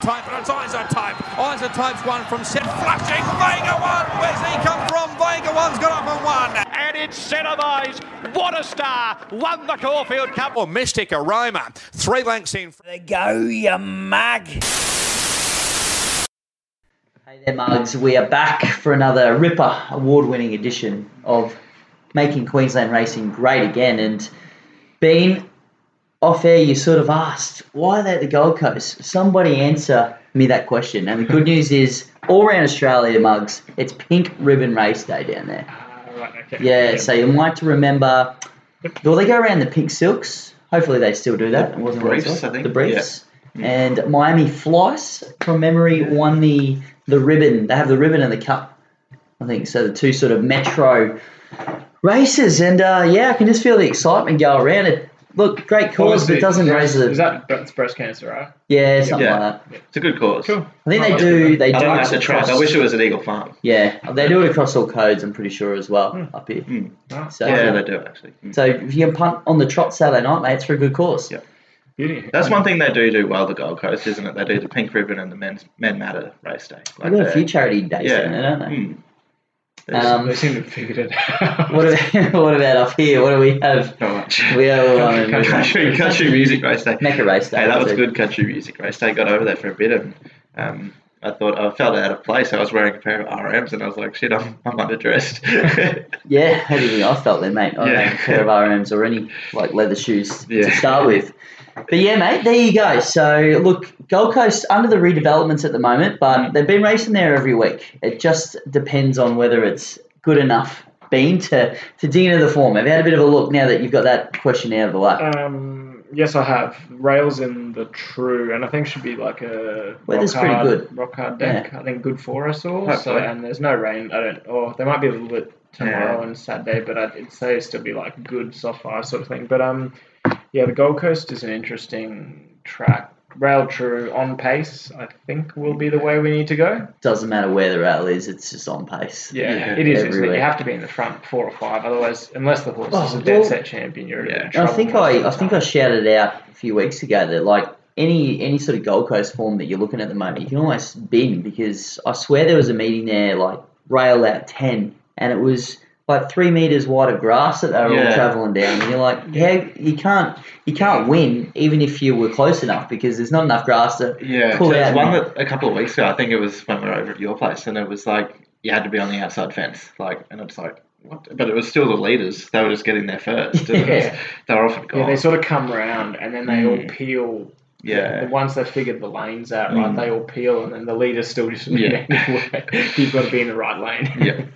Type and it's Isa type. One from set flashing. Vega one. Where's he come from? Vega one's got up and one. And it's Cenovise. What a star. Won the Caulfield Cup. Oh, or Mystic Aroma. Three lengths in. There go, you mug. Hey there, mugs. We are back for another Ripper award winning edition of Making Queensland Racing Great Again. And Bean, off air, you sort of asked, why are they at the Gold Coast? Somebody answer me that question. And the good news is, all around Australia, mugs, it's Pink Ribbon Race Day down there. Right, okay. Yeah, so you might remember. Well, they go around the pink silks. Hopefully, they still do that. It wasn't briefs, I think. The briefs. And Miami Flies, from memory, won the the ribbon. They have the ribbon and the cup. I think so. The two sort of metro races, and uh, yeah, I can just feel the excitement go around it. Look, great cause, but it doesn't raise the Is that that's breast cancer, right? yeah something Yeah. like that. It's a good cause. Cool. I think they do. They I do like it across- I wish it was an Eagle Farm. Yeah, they do it across all codes. I'm pretty sure as well hmm. up here. Hmm. Nice. So, Yeah, they do actually. Mm. so if you can punt on the trot Saturday night, mate, it's for a good cause. Yeah. Beauty. That's one thing they do do well, the Gold Coast, isn't it? They do the Pink Ribbon and the Men's Men Matter race day. They've got a few charity days Yeah. down there, don't they? Hmm. Um, they seem to have figured it out. what, about, what about up here? What do we have? Not much. We have um, Country- country, country music race day. Mecca race day. Hey, that was good country music race day. Got over there for a bit and um, I thought I felt out of place. I was wearing a pair of RMs and I was like, shit, I'm, I'm underdressed. Yeah, how do you think I felt then, mate? I Yeah. don't a pair of RMs or any like leather shoes to start with. But yeah, mate, there you go. So look, Gold Coast under the redevelopments at the moment, but Mm. they've been racing there every week. It just depends on whether it's good enough been to to dig into the form. Have you had a bit of a look now that you've got that question out of the way? Um, yes, I have rails in the true, and I think should be like a Weather's rock pretty hard, good. Rock hard deck. I think good for us all. So and there's no rain. I don't. Or there might be a little bit tomorrow and Saturday, but I'd say it'd still be like good soft fire sort of thing. But um, yeah, the Gold Coast is an interesting track. Rail true on pace, I think will be the way we need to go. Doesn't matter where the rail is; it's just on pace. Yeah, Yeah, it is. Isn't it? everywhere. You have to be in the front four or five, otherwise, unless the horse is Oh, a dead well- set champion, you're Yeah. in And trouble. I think I, I think. I shouted out a few weeks ago that like any any sort of Gold Coast form that you're looking at the moment, you can almost bin because I swear there was a meeting there like rail out ten, and it was like three meters wide of grass that they were all traveling down, and you're like, yeah, you can't you can't win even if you were close enough because there's not enough grass to Yeah, pull there was out. one that a couple of weeks ago. I think it was when we were over at your place, and it was like you had to be on the outside fence, like, and it's like what? But it was still the leaders. They were just getting there first. and it was- Yeah. they were often gone. Yeah, they sort of come round and then they all Mm. peel. Yeah. Once they've figured the lanes out, right, Mm. they all peel and then the leader's still just Yeah. anyway. You've got to be in the right lane. Yeah.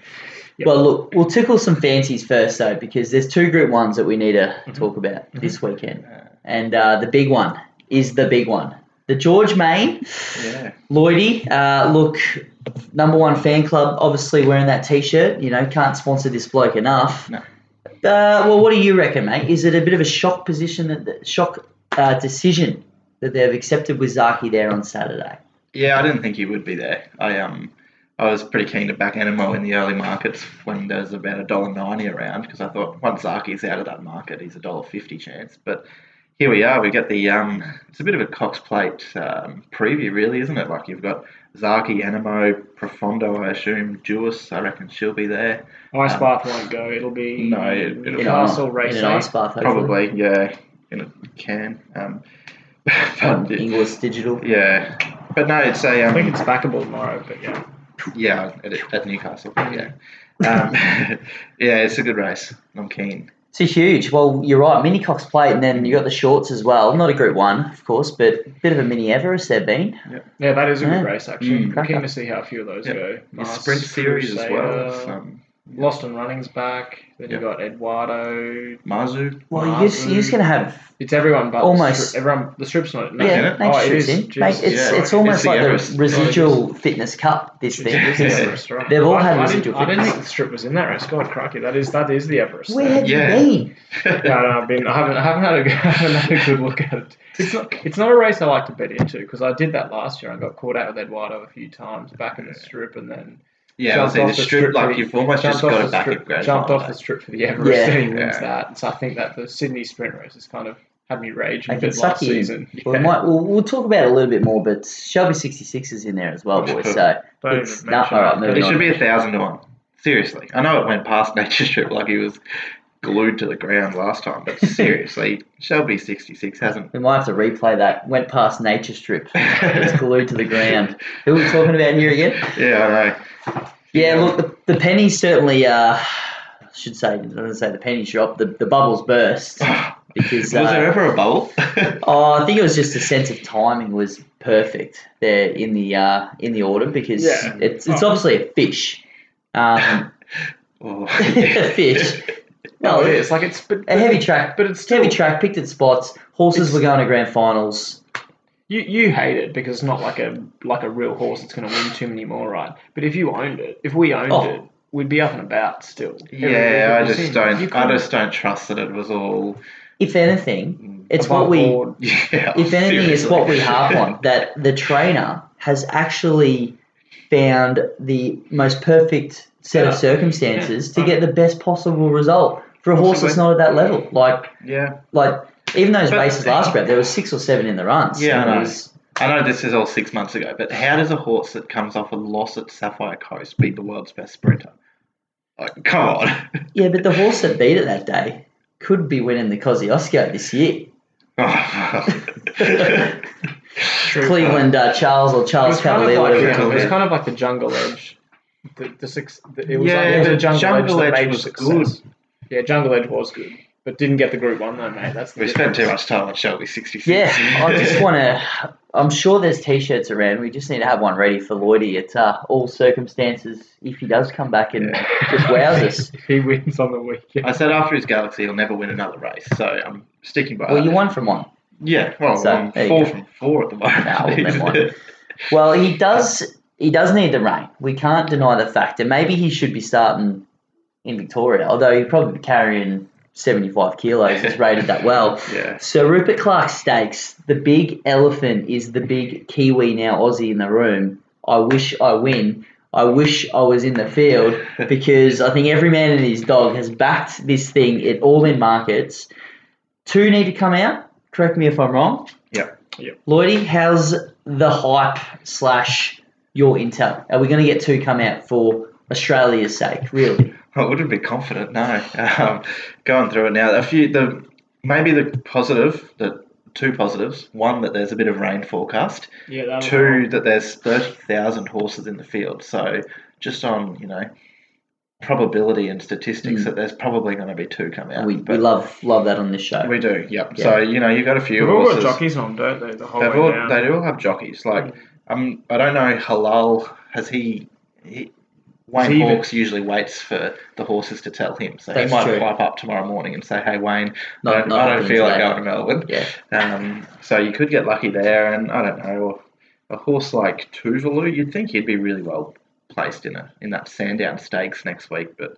Yep. Well, look, we'll tickle some fancies first though because there's two Group Ones that we need to talk about this weekend, and uh, the big one is the big one. The George Main yeah. Lloydie, uh, look, number one fan club, obviously wearing that t-shirt. You know, can't sponsor this bloke enough. No. Uh, well, what do you reckon, mate? Is it a bit of a shock position, that shock uh, decision that they've accepted with Zaaki there on Saturday? Yeah, I didn't think he would be there. I um, I was pretty keen to back Anamoe in the early markets when there's about a dollar ninety around because I thought once Zaaki's out of that market, he's a dollar fifty chance. But here we are. We get the um, it's a bit of a Cox Plate um, preview, really, isn't it? Like you've got Zaaki, Anamoe, Profondo, I assume, Jewis. I reckon she'll be there. Ice Um, bath won't go. It'll be No, it- it'll- Newcastle in race an ice bath. Probably, yeah, in a can. Um, on but, English Digital. yeah, but no, it's a I um, think it's backable tomorrow, but yeah. Yeah, at, at Newcastle. Yeah, um, yeah, it's a good race. I'm keen. It's huge. Well, you're right. Mini Cox Plate, and then you got the shorts as well. Not a Group One, of course, but a bit of a mini Everest there, been. Yeah, that is a Yeah. good race actually. Mm. I'm keen to see how a few of those Yeah. go. Your Mars, sprint series as well. Crusader, Um, Lost and Running's back. Then Yeah. you got Eduardo. Mazu. Well, you're just, going to have It's everyone but Almost. The strip, everyone. The strip's not. No, Yeah, oh, it? make oh, sure it's in. Jeez. Mate, it's Yeah. it's almost It's the like Everest. the residual fitness cup. This thing. Yeah. It's the because Everest, right? They've all I, had I residual didn't, I didn't fitness. think the strip was in that race. God, crikey, that is that is the Everest. Where have Yeah. you been? yeah, no, I've been. I haven't. I haven't had a. I haven't had a good look at it. It's not. It's not a race I like to bet into because I did that last year. I got caught out with Eduardo a few times back in the strip, and then Yeah, I was jumped saying the strip, for like you've almost just jumped got off it the back strip- at Jumped final off the strip for the Everest, Yeah. and he wins Yeah. that. So I think that the Sydney sprint race is kind of had me rage They a bit last suck you season. Well, we might, we'll, we'll talk about it a little bit more, but Shelby 66 is in there as well, oh, boys. So Don't it's even nah, all right, it. moving But it on. should be a thousand to one. Seriously, I know it went past Nature Strip like he was glued to the ground last time, but seriously, Shelby sixty six hasn't. We might have to replay that. Went past Nature Strip. it's glued to the ground. Who are we talking about here again? Yeah, I know. Yeah, look, the, the pennies certainly, uh, I should say, I was going to say the penny shop, the, the bubbles burst. Because, Was there uh, ever a bubble? oh, I think it was just the sense of timing was perfect there in the uh, in the order because Yeah. it's, it's Oh. obviously a fish. Um, Oh. a fish. No, No, it is. Like it's but, a heavy track, but it's still heavy track, picked its spots. Horses were going to grand finals. You you hate it because it's not like a like a real horse that's going to win too many more, right? But if you owned it, if we owned Oh. it, we'd be up and about still. yeah, I just You don't. I just don't trust that it was all. If anything, it's what we. Yeah. If anything, it's what we harp on that the trainer has actually found the most perfect set of circumstances Yeah. to get the best possible result for a horse that's not at that level. Like, Yeah, like even those But- races last prep, there was six or seven in the runs. Yeah, And I know. was- I know this is all six months ago, but how does a horse that comes off a loss at Sapphire Coast beat the world's best sprinter? Like, come on. yeah, but the horse that beat it that day could be winning the Kosciuszko this year. Cleveland uh, Charles or Charles was kind of Cavalier, like whatever you um, it was kind of like the jungle edge. The, the six. The, it was Yeah, like, it was a jungle, Jungle edge, that Edge made was success. Yeah, jungle edge was good, but didn't get the group one though, mate. That's the we spent too much time on Shelby 66. Yeah, I just want to. I'm sure there's t-shirts around. We just need to have one ready for Lloydie It's uh, all circumstances if he does come back and Yeah. just wows us. he wins on the weekend. I said after his Galaxy, he'll never win another race, so I'm sticking by Well, that. you won from one. Yeah, well, So, I'm there you four from four at the moment. Nah, well, then. Well, he does. He does need the rain. We can't deny the fact, and maybe he should be starting in Victoria. Although he'd probably be carrying 75 kilos. He's rated that well. yeah. So Rupert Clarke Stakes, the big elephant is the big Kiwi now Aussie in the room. I wish I win. I wish I was in the field because I think every man and his dog has backed this thing at all in markets. Two need to come out. Correct me if I'm wrong. Yeah. Yep. Lloydie, how's the hype slash your intel? Are we going to get two come out for Australia's sake? Really? I wouldn't be confident, no. Um, going through it now, a few the maybe the positive, the two positives. One that there's a bit of rain forecast. Yeah, that was Two that there's thirty thousand horses in the field. So just on you know probability and statistics, Mm. that there's probably going to be two come out. we, we love love that on this show. we do, yep. Yeah. So you know you've got a few They've all got jockeys on, don't they? The whole They've way all, down. they do all have jockeys. Like, um, I don't know, Halal has he? he Wayne he even- Hawkes usually waits for the horses to tell him, so he might true. pipe up tomorrow morning and say, "Hey Wayne, Not- I don't, I don't feel like today." going to Melbourne." Yeah. Um, so you could get lucky there, and I don't know, a horse like Tuvalu, you'd think he'd be really well placed in a in that Sandown Stakes next week, but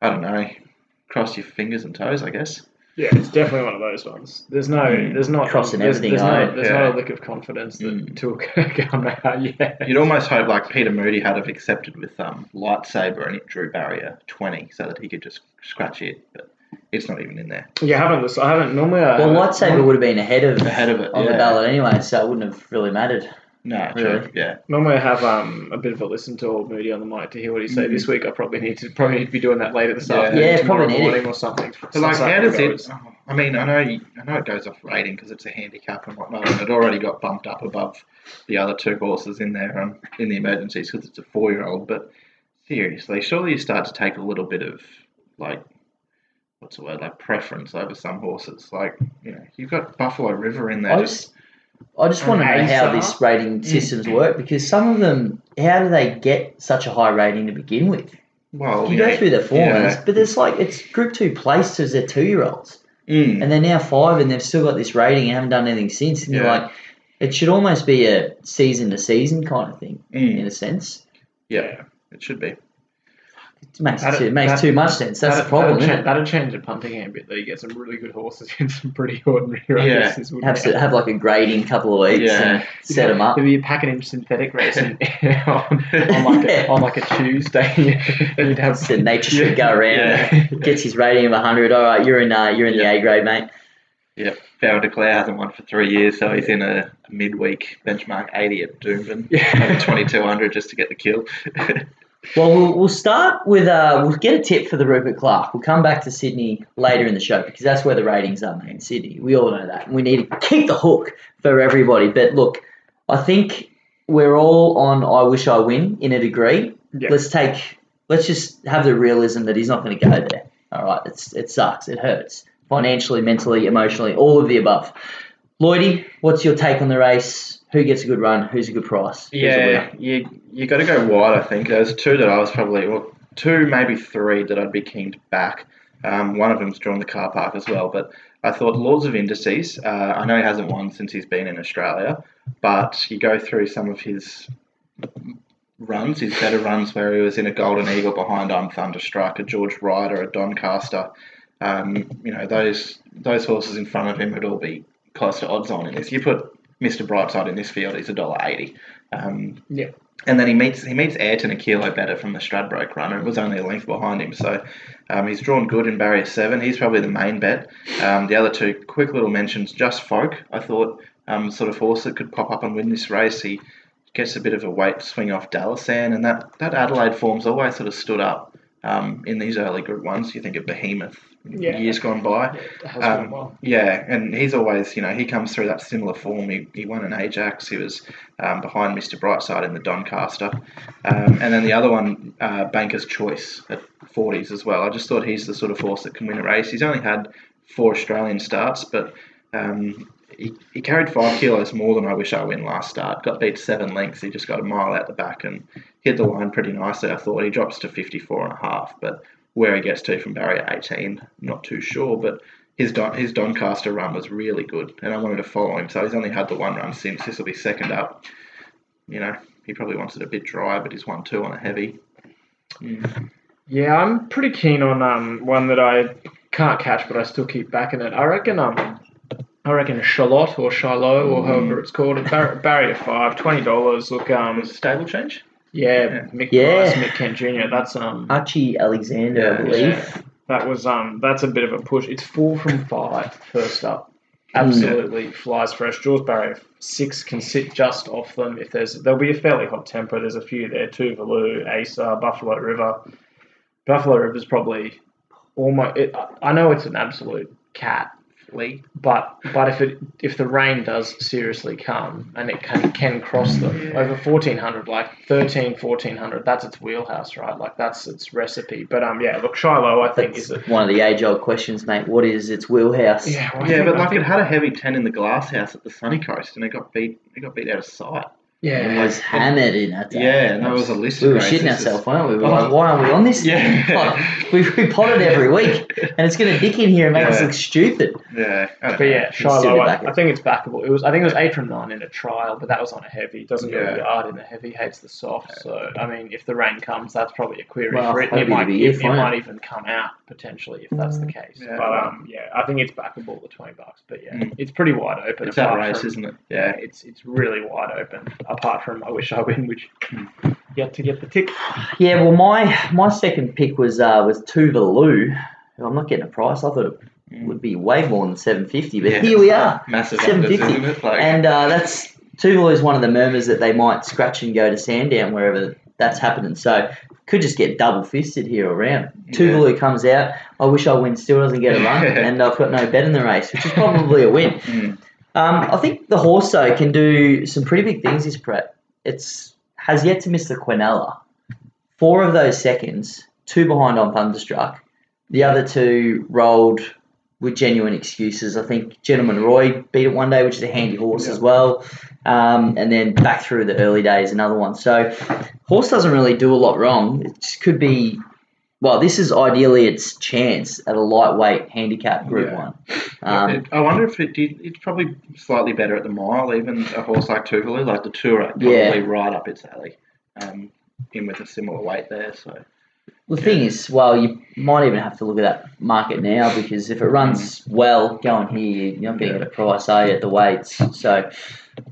I don't know. Cross your fingers and toes, I guess. Yeah, it's definitely one of those ones. There's no, Mm. there's not Crossing there's, everything There's, out, no, there's yeah. not a lick of confidence that Mm. two will come out. Yeah, You'd almost hope like Peter Moody had have accepted with um, lightsaber and it drew barrier twenty, so that he could just scratch it, but it's not even in there. yeah. I haven't. I haven't normally. I Well, haven't- lightsaber would have been ahead of Ahead of it, on the ballot anyway, so it wouldn't have really mattered. No, Really? true. Yeah, Normally, I have um, a bit of a listen to old Moody on the mic to hear what he say. Mhm. This week, I probably need to probably need to be doing that later this Yeah. afternoon, Yeah, tomorrow probably morning or something. but like, how does goes. it? I mean, I know, you- I know it goes off rating because it's a handicap and whatnot, and it already got bumped up above the other two horses in there um, in the emergencies because it's a four-year-old. But seriously, surely you start to take a little bit of like. What's the word like preference over some horses? Like you know, you've got Buffalo River in there. I just just, I just want to know how this rating systems work because some of them, how do they get such a high rating to begin with? well, You yeah, go through the form, and yeah. but it's like it's Group Two placed as their two-year-olds, Mm. and they're now five, and they've still got this rating and haven't done anything since. And you're like, it should almost be a season-to-season kind of thing Mm. in a sense. Yeah, it should be. It makes That- too, it makes too much sense. That's the problem. That'd, isn't cha- it? that'd change the punting ambit. That you get some really good horses in some pretty ordinary races. wouldn't Have to have like a grading couple of weeks Yeah. and set them up. If you're packing in synthetic racing on, on like a, on like a Tuesday, you'd have So nature should go around. Yeah. Gets his rating of 100. All right, you're in. Uh, you're in the A grade, mate. Yep. Farrell Declare hasn't won for three years, so he's in a midweek benchmark 80 at Doomben. Yeah. 2200 just to get the kill. Well, we'll, we'll start with uh, we'll get a tip for the Rupert Clarke. We'll come back to Sydney later in the show because that's where the ratings are, mate. In Sydney, we all know that. We need to keep the hook for everybody. But look, I think we're all on. I wish I win in a degree. Yeah. Let's take. Let's just have the realism that he's not going to go there. All right, it's it sucks. It hurts financially, mentally, emotionally, all of the above. Lloydie, what's your take on the race? Who gets a good run? Who's a good price? Who's Yeah, you you got to go wide. I think there's two that I was probably well, two maybe three that I'd be keen to back. Um, one of them's drawn the car park as well, but I thought Lords of Indices. Uh, I know he hasn't won since he's been in Australia, but you go through some of his runs, his better runs where he was in a Golden Eagle behind I'm Thunderstruck, a George Ryder, a Doncaster. Um, you know those those horses in front of him would all be close to odds on in this. You put Mr. Brightside in this field, he's a dollar eighty. Um, Yeah. And then he meets he meets Ayrton a kilo better from the Stradbroke runner. It was only a length behind him, so um, he's drawn good in barrier seven. He's probably the main bet. Um, the other two quick little mentions. Just Folk, I thought um, sort of horse that could pop up and win this race. He gets a bit of a weight swing off Dallasan, and that that Adelaide form's always sort of stood up um, in these early Group Ones. You think of Behemoth Yeah. years gone by. Um, well. Yeah, and he's always, you know, he comes through that similar form. He, he won an Ajax. He was um, behind Mr. Brightside in the Doncaster. Um, and then the other one, uh, Banker's Choice at 40s as well. I just thought he's the sort of horse that can win a race. He's only had four Australian starts, but um, he, he carried five kilos more than I wish I win last start. Got beat seven lengths. He just got a mile out the back and hit the line pretty nicely. I thought he drops to 54 and a half, but where he gets to from barrier 18, not too sure. But his Don, his Doncaster run was really good, and I wanted to follow him. So he's only had the one run since. This will be second up. You know, he probably wants it a bit dry, but he's won two on a heavy. Yeah, I'm pretty keen on um one that I can't catch, but I still keep backing it. I reckon um, I reckon Charlotte or Shiloh or however it's called. Bar- barrier five, twenty dollars. Look, um, stable change? Yeah, Mick Yeah. Price, Mick Kent Jr. That's um, Archie Alexander, I believe. yeah. that was um, that's a bit of a push. It's four from five first up. Absolutely flies fresh. Jaws barrier six can sit just off them if there's there'll be a fairly hot temper. There's a few there too. Valoo, Asa, Buffalo River. Buffalo River's probably almost. It, I know it's an absolute cat, Lee. but but if it if the rain does seriously come and it can can cross them over 1400 like 13 1400 that's its wheelhouse right like that's its recipe but um yeah look Shiloh I think That's is a one of the age old questions, mate. What is its wheelhouse? yeah well, Yeah, think- but like think- it had a heavy ten in the glass house at the Sunny Coast, and it got beat. It got beat out of sight. It yeah was hammered in that day. Yeah, and that was a list. We were race. shitting ourselves, weren't we? We were like, why aren't we on this? Yeah. Like, we, we potted every week, and it's going to dick in here and make us look stupid. Yeah, but know. yeah still Shiloh I, I think it's backable it was I think it was 8 from 9 in a trial but that was on a heavy doesn't go Yeah. yard in a heavy hates the soft so I mean if the rain comes that's probably a query Well, for it it might, it'll it, it might even come out potentially if that's the case Yeah. but um yeah I think it's backable the 20 bucks but yeah Mm. it's pretty wide open It's that race, from- isn't it? yeah, it's it's really wide open. Apart from I wish I win, which yet to get the tick. Yeah, well, my my second pick was uh, was Tuvalu. I'm not getting a price. I thought it would be way more than 750, but Yeah. here we are. Massive 750. isn't? Like, And uh, that's Tuvalu is one of the murmurs that they might scratch and go to Sandown wherever that's happening. So could just get double fisted here around. Tuvalu comes out. I wish I win. Still doesn't get a run, and I've got no bet in the race, which is probably a win. Mm. Um, I think the horse though can do some pretty big things this prep. It's has yet to miss the Quinella. Four of those seconds, two behind on Thunderstruck. The other two rolled with genuine excuses. I think Gentleman Roy beat it one day, which is a handy horse as well. Um, and then back through the early days, another one. So horse doesn't really do a lot wrong. It just could be. Well, this is ideally its chance at a lightweight handicap Group Yeah. One. Um, It- I wonder if it did. It's probably slightly better at the mile, even a horse like Tuvalu, like the Tour, probably Yeah. right up its alley. Um, in with a similar weight there, so The thing is, well, you might even have to look at that market now because if it runs well, going here, you're not getting at a price, are you, at the weights? So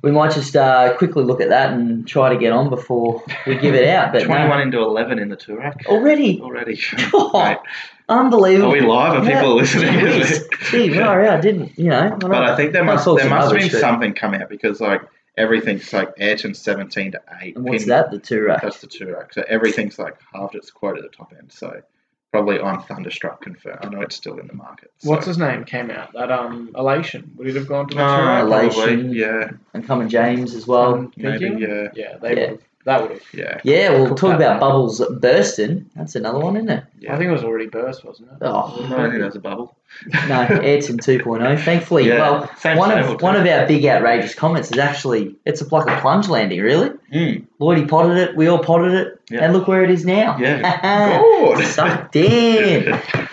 we might just uh, quickly look at that and try to get on before we give it out. But no. 21 into 11 in the Toorak. already, Already. Oh, unbelievable. Are we live? Are people listening? Jeez, Gee, well, yeah, I didn't, you know. I But I think there must there must have been something come out because like everything's like Ayrton 17 to 8. And what's Pin- that? The two rack. That's the Toorak. So everything's like halved its quote at the top end. So probably I'm thunderstruck confirmed. I know it's still in the market. So. What's his name came out? That um elation. Would it have gone to the Toorak? Elation. probably. Yeah. And Common James as well. I'm Maybe. Yeah. Yeah, they Yeah. would have. That would have. Yeah. Yeah, we'll Cook talk about one. bubbles bursting. That's another one, isn't it? Yeah. I think it was already burst, wasn't it? Oh, I don't think there's a bubble. No, Ayrton 2.0. Thankfully, Yeah, well, same one of one of our big outrageous comments is actually it's a, like a plunge landing, really. Mm. Lloydie potted it, we all potted it, Yeah. and look where it is now. Yeah. Good. Sucked in.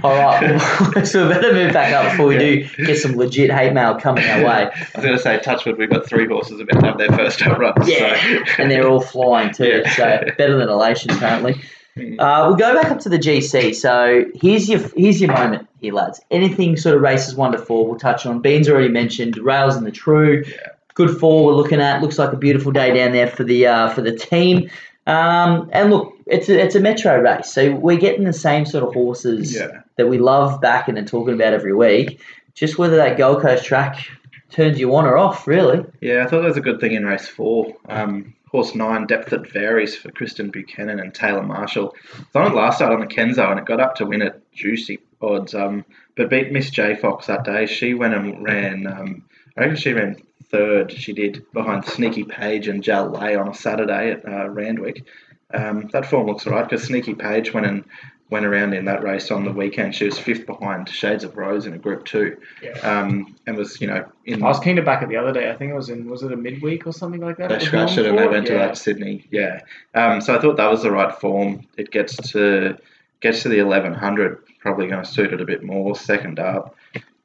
all right, so we better move back up before we do get some legit hate mail coming our way. I was going to say, Touchwood, we've got three horses about to have their first home run. Yeah, so. and they're all flying too. Yeah. So better than elation apparently. Mm. Uh, we'll go back up to the GC. So here's your here's your moment here, lads. Anything sort of races one to four, we'll touch on. Bean's already mentioned rails and the true. Yeah. Good four we're looking at. Looks like a beautiful day down there for the uh, for the team. Um, and look, it's a, it's a metro race, so we're getting the same sort of horses Yeah. That we love backing and talking about every week. Just whether that Gold Coast track turns you on or off, really. Yeah, I thought that was a good thing in race four. Um, horse nine, depth that varies for Kristen Buchanan and Taylor Marshall. It's on it last start on the Kenzo and it got up to win at juicy odds. Um, but beat Miss J Fox that day. She went and ran. Um, I reckon she ran third. She did behind Sneaky Page and Jal Lay on a Saturday at uh, Randwick. Um, that form looks alright because Sneaky Page went and went around in that race on the weekend. She was fifth behind Shades of Rose in a Group Two, Yeah. um, and was you know in I was keen to back it the other day. I think it was in was it a midweek or something like that? they scratched it and they for? went to yeah. that Sydney. Yeah. Um, so I thought that was the right form. It gets to gets to the eleven hundred, probably going to suit it a bit more. Second up,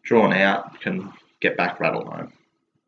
drawn out, can get back rattle home.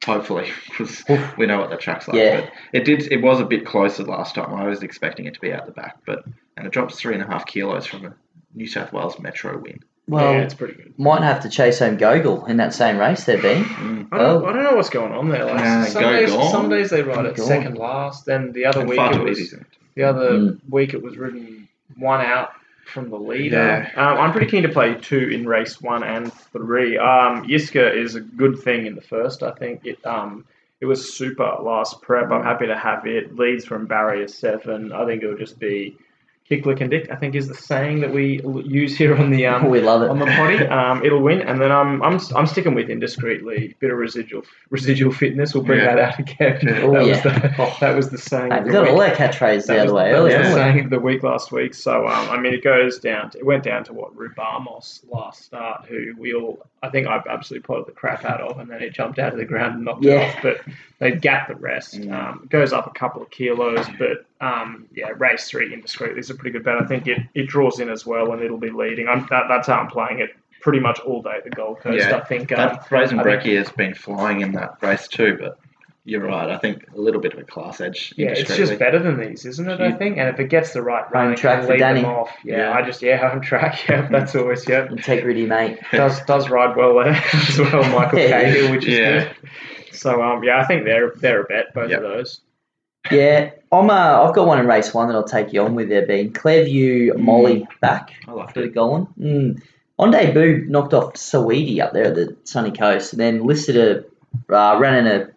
Hopefully, because we know what the track's like. Yeah. But it did. It was a bit closer last time. I was expecting it to be out the back, but and it drops three and a half kilos from a New South Wales Metro win. Well, yeah, it's pretty good. might have to chase home Gogol in that same race there, Bean. Mm. I don't, Oh. I don't know what's going on there. Like Nah, some go days, some days they ride it second last. Then the other And week it was the other Mm. week it was ridden one out from the leader. Yeah. Um, I'm pretty keen to play two in race one and three. Um, Yiska is a good thing in the first. I think it um it was super last prep. I'm happy to have it. Leads from barrier seven. I think it'll just be kick, lick, and dick. I think is the saying that we use here on the um we love it. on the potty. Um, it'll win, and then I'm I'm I'm sticking with indiscreetly. Bit of residual residual fitness. We'll bring Yeah. that out again. Oh, that yeah. was the that was the saying. Hey, of we the got all week. our catchphrases the That other way that earlier, was the haven't saying of the week last week. So um, I mean, it goes down. To, it went down to what Rubamos last start, who we all I think I absolutely potted the crap out of, and then it jumped out of the ground and knocked Yeah. it off. But they gapped the rest. Mm. Um, it goes up a couple of kilos, but um, yeah, race three indiscreetly is a pretty good bet. I think it, it draws in as well, and it'll be leading. I'm, that, that's how I'm playing it pretty much all day at the Gold Coast. Yeah. I think. Um, That Brazen I has been flying in that race too, but you're right. I think a little bit of a class edge. Yeah, it's just better than these, isn't it? I think, and if it gets the right run, it track for lead Danny. them off. Yeah, Yeah. I just yeah, home track. Yeah, that's always yeah. Integrity, mate. Does does ride well there as well, Michael Yeah. Cahill, which is Yeah. good. So um, yeah, I think they're they're a bet both Yep. of those. Yeah, I'm. Uh, I've got one in race one that I'll take you on with. There being Clearview Molly back I like for the it. Golan. Mm. On debut, knocked off Saweetie up there at the sunny coast, and then listed a uh, ran in a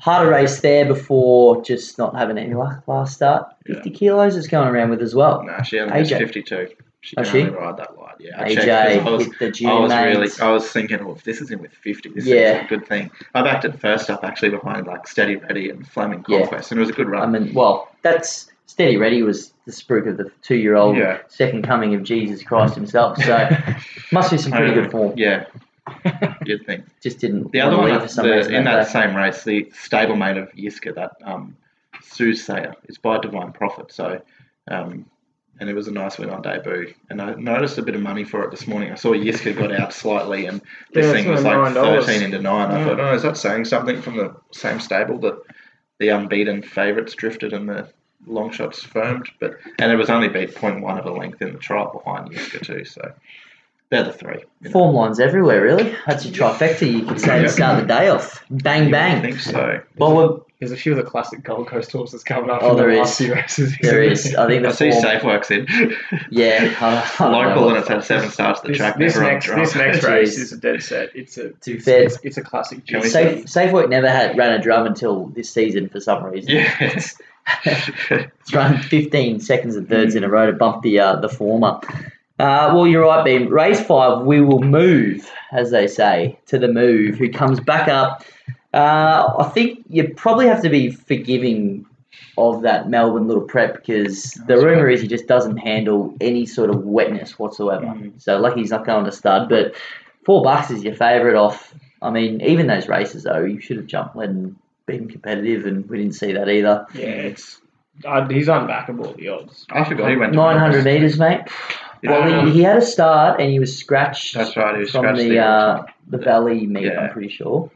harder race there before just not having any luck last start. Yeah. Fifty kilos is going around with as well. No, she only has AJ. 52. She Oh, can she? only ride that light. Yeah, I AJ I was, hit the I junior was really. I was thinking, oh, if this is in with 50, this Yeah. is a good thing. I backed it first up actually behind like Steady Ready and Flaming Yeah. And it was a good run. I mean, well, that's Steady Ready was the spruik of the two-year-old Yeah. second coming of Jesus Christ himself. So must be some pretty Um, good form. Yeah, you'd think. Just didn't. The other one leave the, reason in that that same race, the stablemate of Yiska, that um, soothsayer, is by Divine Prophet. So, um, and it was a nice win on debut. And I noticed a bit of money for it this morning. I saw Yiska got out slightly, and this Yeah, thing was like $9. thirteen into nine. I Yeah. thought, oh, is that saying something from the same stable that the unbeaten favourites drifted and the long shots firmed, but and it was only beat 0.1 of a length in the trial behind Yiska too. So they're the three. you know. Form lines everywhere, really. That's your trifecta, you could say, to start the day off. Bang, I bang. think so. Well, we're, There's a few of the classic Gold Coast horses coming up. Oh, in the there last is. few races. there is. I think the I see form, Safe Works in. Yeah, I, I don't know. Local and it's had seven starts at the This, track. this never on next drunk. this next race is a dead set. It's a Too it's, fair. it's, it's a classic. Can we GC. Safe, Safework never had ran a drum until this season for some reason. Yeah. It's, it's run 15 seconds and thirds in a row to bump the uh, the former. Uh, well, you're right, Ben. Race five, we will move, as they say, to the move, who comes back up. Uh, I think you probably have to be forgiving of that Melbourne little prep because the rumour is he just doesn't handle any sort of wetness whatsoever. Mm. So lucky he's not going to stud, but four bucks is your favourite off. I mean, even those races though, you should have jumped and been competitive, and we didn't see that either. Yeah, it's uh, he's unbackable at the odds. I forgot he went 900 metres, mate. Well, he, he had a start and he was scratched That's right. He was from scratched the uh, the Valley meet. Yeah. I'm pretty sure.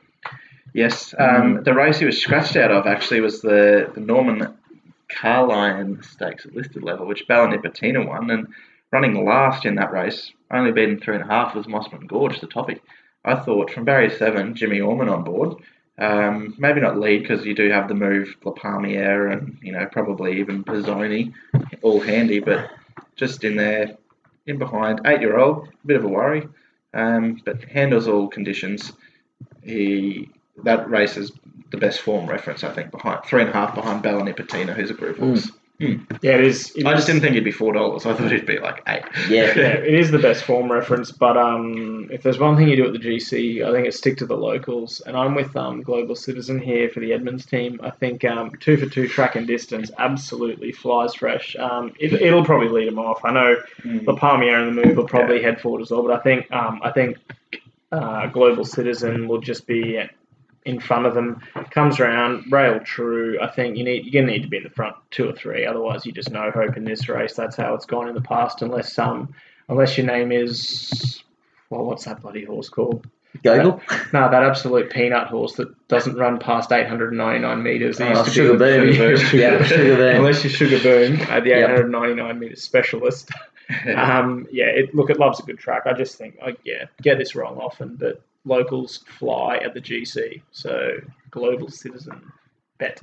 Yes, Mm. um, the race he was scratched out of actually was the, the Norman Carline Stakes at listed level, which Ballinipatina won, and running last in that race, only beaten three and a half, was Mossman Gorge, the topic. I thought from barrier seven, Jimmy Orman on board. Um, maybe not lead because you do have the move La Palmiere and you know probably even Pizzoni, all handy, but just in there, in behind, eight year old, a bit of a worry, um, but handles all conditions. He that race is the best form reference, I think, behind three and a half behind Ballinipatina, who's a group horse. Yeah, it is. it I is- just didn't think it'd be four dollars. I thought it'd be like eight. Yeah. yeah, it is the best form reference. But um, if there's one thing you do at the GC, I think it's stick to the locals. And I'm with um, Global Citizen here for the Edmonds team. I think um, two for two track and distance absolutely flies fresh. Um, it, it'll probably lead them off. I know Mm. the Palmier and the move will probably head forward as well. But I think um, I think uh, Global Citizen will just be in front of them. Comes around, rail true. I think you need you're gonna need to be in the front two or three. Otherwise, you just no hope in this race. That's how it's gone in the past. Unless um unless your name is well, what's that bloody horse called? Gogol. No, that absolute peanut horse that doesn't run past 899 meters. They Oh, Sugar do- Boom. Sugar Boom. yeah, Sugar Boom. Unless you're Sugar Boom, uh, the Yep. 899 meter specialist. Um, yeah, it, look, it loves a good track. I just think, like, yeah, get this wrong often, but locals fly at the GC, so global citizen bet.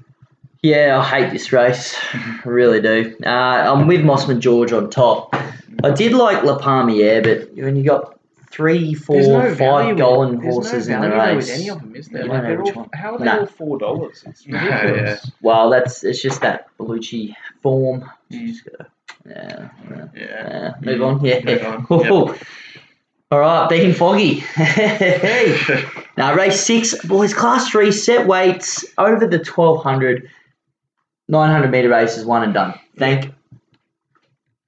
Yeah, I hate this race. I really do. Uh, I'm with Mossman Gorge on top. I did like La Palmiere, but when you got three, four, no five value golden there's horses no in the race. with any of them, is there? Like, they're all, how are they Nah. all four dollars? It's Yeah. Well, that's it's just that Bellucci form. Mm. Just gotta- yeah, yeah. Yeah. Yeah, move on. Yeah. Move on. Ooh. All right, being foggy. hey. Now, race six, boys, class three, set weights over the 1200, 900 meter races, one and done. Thank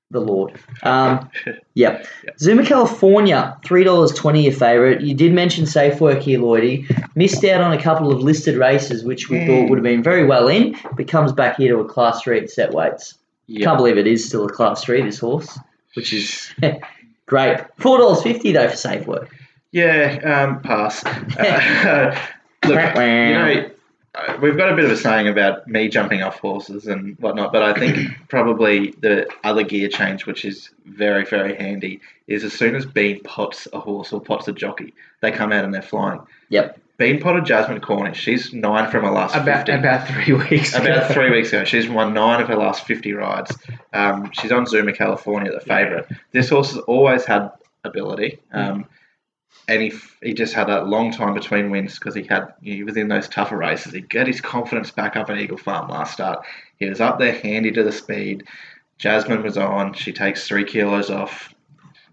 the Lord. Um, yep. Zuma, California, $3.20 your favourite. You did mention safe work here, Lloydie. Missed out on a couple of listed races, which we Mm. thought would have been very well in, but comes back here to a class three at set weights. Yeah. Can't believe it is still a class three, this horse, which is great. Four dollars fifty though for safe work. Yeah, um, pass. Uh, look, you know, uh, we've got a bit of a saying about me jumping off horses and whatnot, but I think probably the other gear change, which is very, very handy, is as soon as Bean pots a horse or pots a jockey, they come out and they're flying. Yep. Bean potted Jasmine Cornish. She's nine from her last About 50. about three weeks. About ago. three weeks ago, she's won nine of her last 50 rides. Um, she's on Zuma, California, the favourite. This horse has always had ability, um, and he, he just had a long time between wins because he had he was in those tougher races. He got his confidence back up at Eagle Farm last start. He was up there, handy to the speed. Jasmine was on. She takes three kilos off.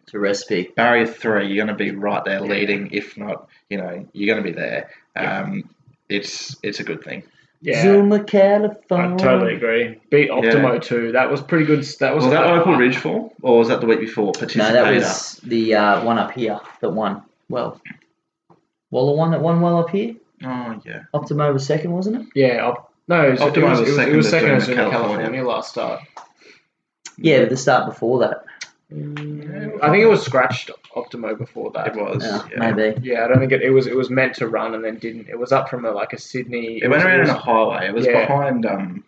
It's a recipe. Barrier three, you're going to be right there leading. If not, you know, you're going to be there. Um, it's it's a good thing. Yeah. Zuma, I California. totally agree. Beat Optimo too. That was pretty good. That was, Was that a- Opal Ridge form, or was that the week before? Participator. No, that was the uh, one up here that won well. Well, the one that won well up here. Oh yeah. Optimo was second, wasn't it? Yeah. Op- no, it was, it Optimo was, was it was, second it was to second Zuma, Zuma, California. California. last start. Yeah, but the start before that. I think it was scratched Optimo before that. It was. Yeah, yeah. maybe. Yeah, I don't think it, it was. It was meant to run and then didn't. It was up from a, like a Sydney. It went was- around was- in a highway. It was Yeah. behind um,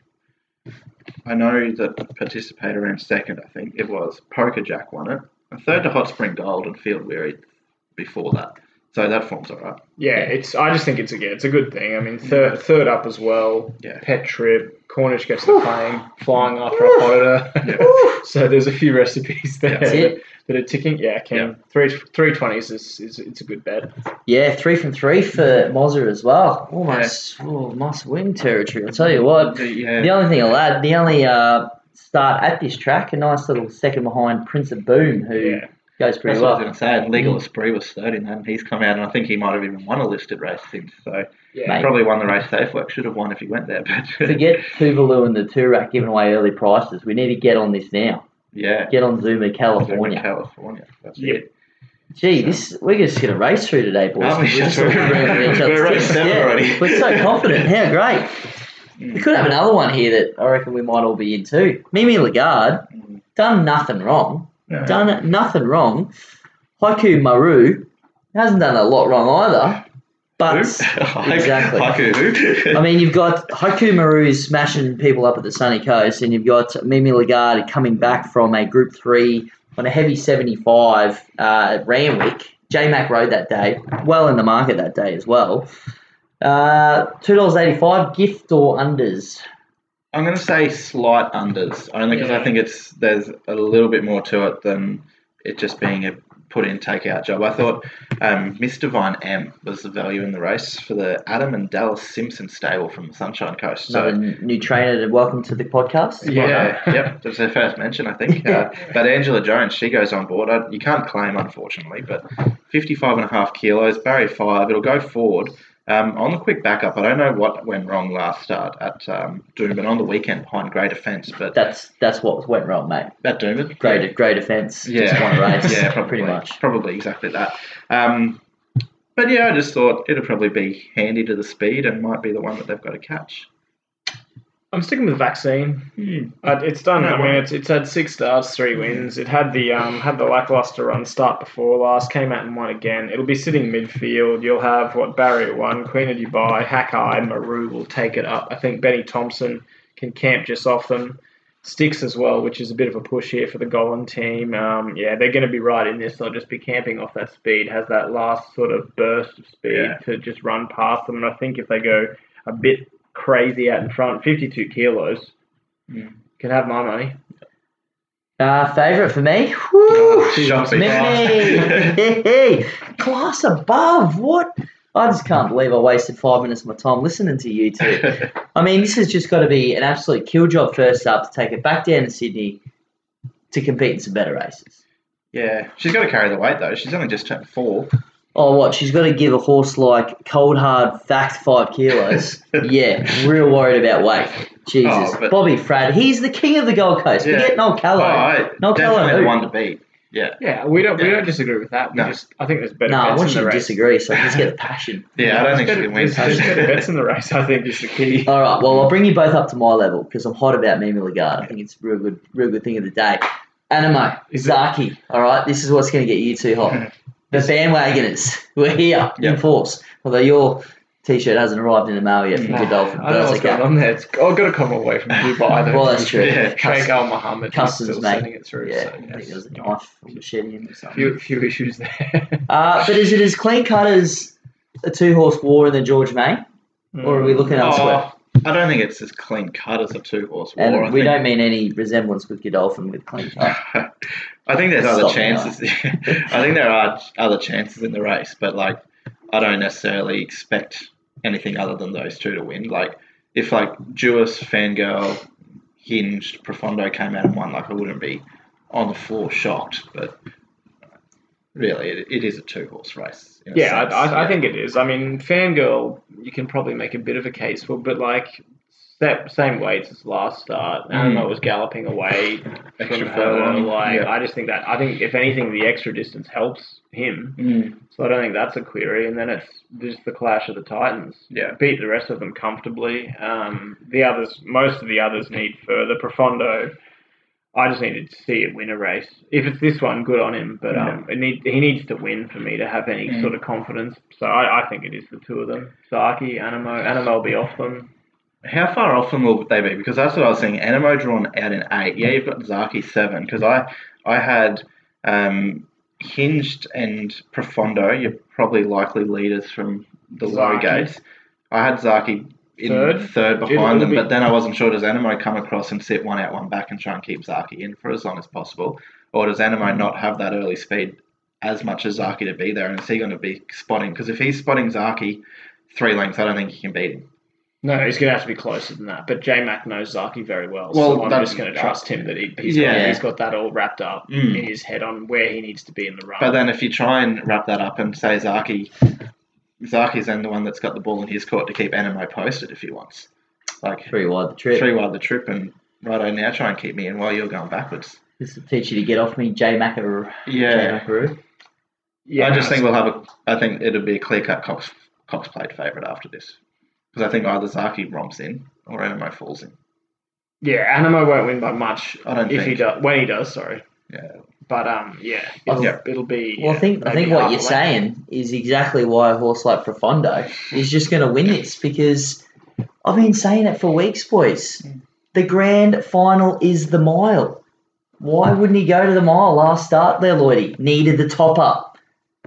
I know that participated around second. I think it was Poker Jack won it. And third to Hot Spring Gold and Field Weary before that. So that form's alright. Yeah, it's. I just think it's a yeah, it's a good thing. I mean, third third up as well. Yeah. Pet trip. Cornish gets the plane flying after a monitor. so there's a few recipes there That's it. that are ticking. Yeah, Ken. Yeah. Three three twenties is, is it's a good bet. Yeah, three from three for Mozza as well. Almost, oh, must win territory. I'll tell you what. Yeah. The only thing I'll add, the only uh, start at this track, a nice little second behind Prince of Boom, who Yeah. Goes pretty That's what I was going to say. Legal Esprit was third in that, and he's come out, and I think he might have even won a listed race since. So Yeah. Probably won the race safe work. Should have won if he went there, but Forget Tuvalu and the Toorak giving away early prices. We need to get on this now. yeah, Get on Zuma, California. California. That's Yep. it. Gee, this we're just gonna race through today, boys. We? We're just We're- all bringing each other's we're tips. race seven Yeah, already. We're so confident. How great. We could have another one here that I reckon we might all be in too. Mimi Lagarde, Mm. done nothing wrong. No. Done nothing wrong. Haiku Maru hasn't done a lot wrong either. But exactly. Who? I mean, you've got Haiku Maru's smashing people up at the sunny coast, and you've got Mimi Lagarde coming back from a Group 3 on a heavy 75 uh, at Randwick. J Mac rode that day, well in the market that day as well. Uh, $2.85, gift or unders? I'm going to say slight unders, only because Yeah. I think it's there's a little bit more to it than it just being a put in take out job. I thought um, Miss Divine M was the value in the race for the Adam and Dallas Simpson stable from the Sunshine Coast. So Another new trainer welcome to the podcast. yeah, yep, that was her first mention, I think. Uh, but Angela Jones, she goes on board. I, you can't claim, unfortunately, but 55 and a half kilos, Barry five, it'll go forward. Um, on the quick backup, I don't know what went wrong last start at um, Doomben on the weekend behind Great Defence, but That's that's what went wrong, mate. at Doomben, Great, great defence. yeah, Just won a race. yeah, probably, pretty much. probably exactly that. Um, but yeah, I just thought it'll probably be handy to the speed and might be the one that they've got to catch. I'm sticking with vaccine. Uh, it's done. I mean, it's it's had six starts, three wins. It had the um had the lackluster run start before last. Came out and won again. It'll be sitting midfield. You'll have what Barry one, Queen of Dubai, Hakai, Maru will take it up. I think Benny Thompson can camp just off them. Sticks as well, which is a bit of a push here for the Golan team. Um, yeah, they're going to be right in this. They'll just be camping off that speed. Has that last sort of burst of speed Yeah. to just run past them. And I think if they go a bit crazy out in front, 52 kilos, Mm. can have my money. Uh, favourite for me? Woo! Shopping. Class above. What? I just can't believe I wasted five minutes of my time listening to you two. I mean, this has just got to be an absolute kill job first up to take it back down to Sydney to compete in some better races. yeah, she's got to carry the weight though. She's only just turned four. Oh, what? She's got to give a horse like cold hard fact five kilos. yeah, real worried about weight. Jesus, Oh, Bobby Frad, he's the king of the Gold Coast. Yeah. Forget Noel Oh, Callow. I- Noel Callow, definitely the one to beat. Yeah, Yeah, we don't we don't disagree with that. We No. just I think there's better No, I bets want in you to race. disagree so I can just get the passion. yeah. I don't There's think she can win. there's, there's better bets in the race. I think is the key. All right, well, I'll bring you both up to my level because I'm hot about Mimi Lagarde. I think it's a real good, real good thing of the day. Anamoe, Is it- Zaaki. All right, this is what's going to get you two hot. The bandwagoners, we're here in force. Although your t-shirt hasn't arrived in the mail yet from Nah, Godolphin, I don't know what's okay. going on there. It's, I've got to come away from Dubai. Well, that's true. Yeah. Sheikh Al Mohammed is Customs, still mate. sending it through. Yeah, so, I think yes. there was a knife or machete in or something. few few issues there. Uh, but is it as clean cut as a two-horse war in the George Main, or are we looking elsewhere? Oh, I don't think it's as clean cut as a two horse war. and I we don't mean any resemblance with Godolphin with clean cut. I think there's other chances. I think there are other chances in the race, but like I don't necessarily expect anything other than those two to win. Like if like Jewess, Fangirl, Hinged, Profondo came out and won, like I wouldn't be on the floor shocked. But really, it, it is a two horse race. Yeah. I, I, I think it is. I mean, Fangirl, you can probably make a bit of a case for, but like that same weights as last start. Mm. Anamoe was galloping away Extra from her. Like yeah. I just think that I think if anything, the extra distance helps him. Mm, So I don't think that's a query. And then it's just the clash of the titans. yeah. Beat the rest of them comfortably. Um, the others, most of the others need further. Profondo. I just needed to see it win a race. If it's this one, good on him. But um, it need, he needs to win for me to have any sort of confidence. So I, I think it is the two of them. Zaaki, Anamoe. Anamoe will be off them. How far off them will they be? Because that's what I was saying. Anamoe drawn out in eight. Yeah, you've got Zaaki seven. Because I I had um, Hinged and Profondo. You're probably likely leaders from the low gates. I had Zaaki in Third? third, behind them, be- but then I wasn't sure. Does Anamoe come across and sit one out, one back, and try and keep Zaaki in for as long as possible, or does Anamoe Mm. not have that early speed as much as Zaaki to be there? And is he going to be spotting? Because if he's spotting Zaaki three lengths, I don't think he can beat him. No, he's going to have to be closer than that. But J Mac knows Zaaki very well, Well, so I'm just going to trust him that he, he's, Yeah. got, he's got that all wrapped up Mm. in his head on where he needs to be in the run. But then if you try and wrap that up and say Zaaki, Zaaki's then the one that's got the ball in his court to keep Anamoe posted if he wants. Like Three wide the trip. three wide the trip and righto now try and keep me in while you're going backwards. This will teach you to get off me, J Macaroo. J Yeah. Macaroo. yeah, I just think we'll have a I think it'll be a clear cut Cox Cox Plate favourite after this. Because I think either Zaaki romps in or Anamoe falls in. yeah, Anamoe won't win by much I don't if he does when he does. Sorry, Yeah. But um, yeah, it'll, Yeah. it'll be. Well, I think I think what you're a length. saying is exactly why a horse like Profondo is just going to win this because I've been saying it for weeks, boys. The grand final is the mile. Why wouldn't he go to the mile last start there, Lloydie? Needed the top up.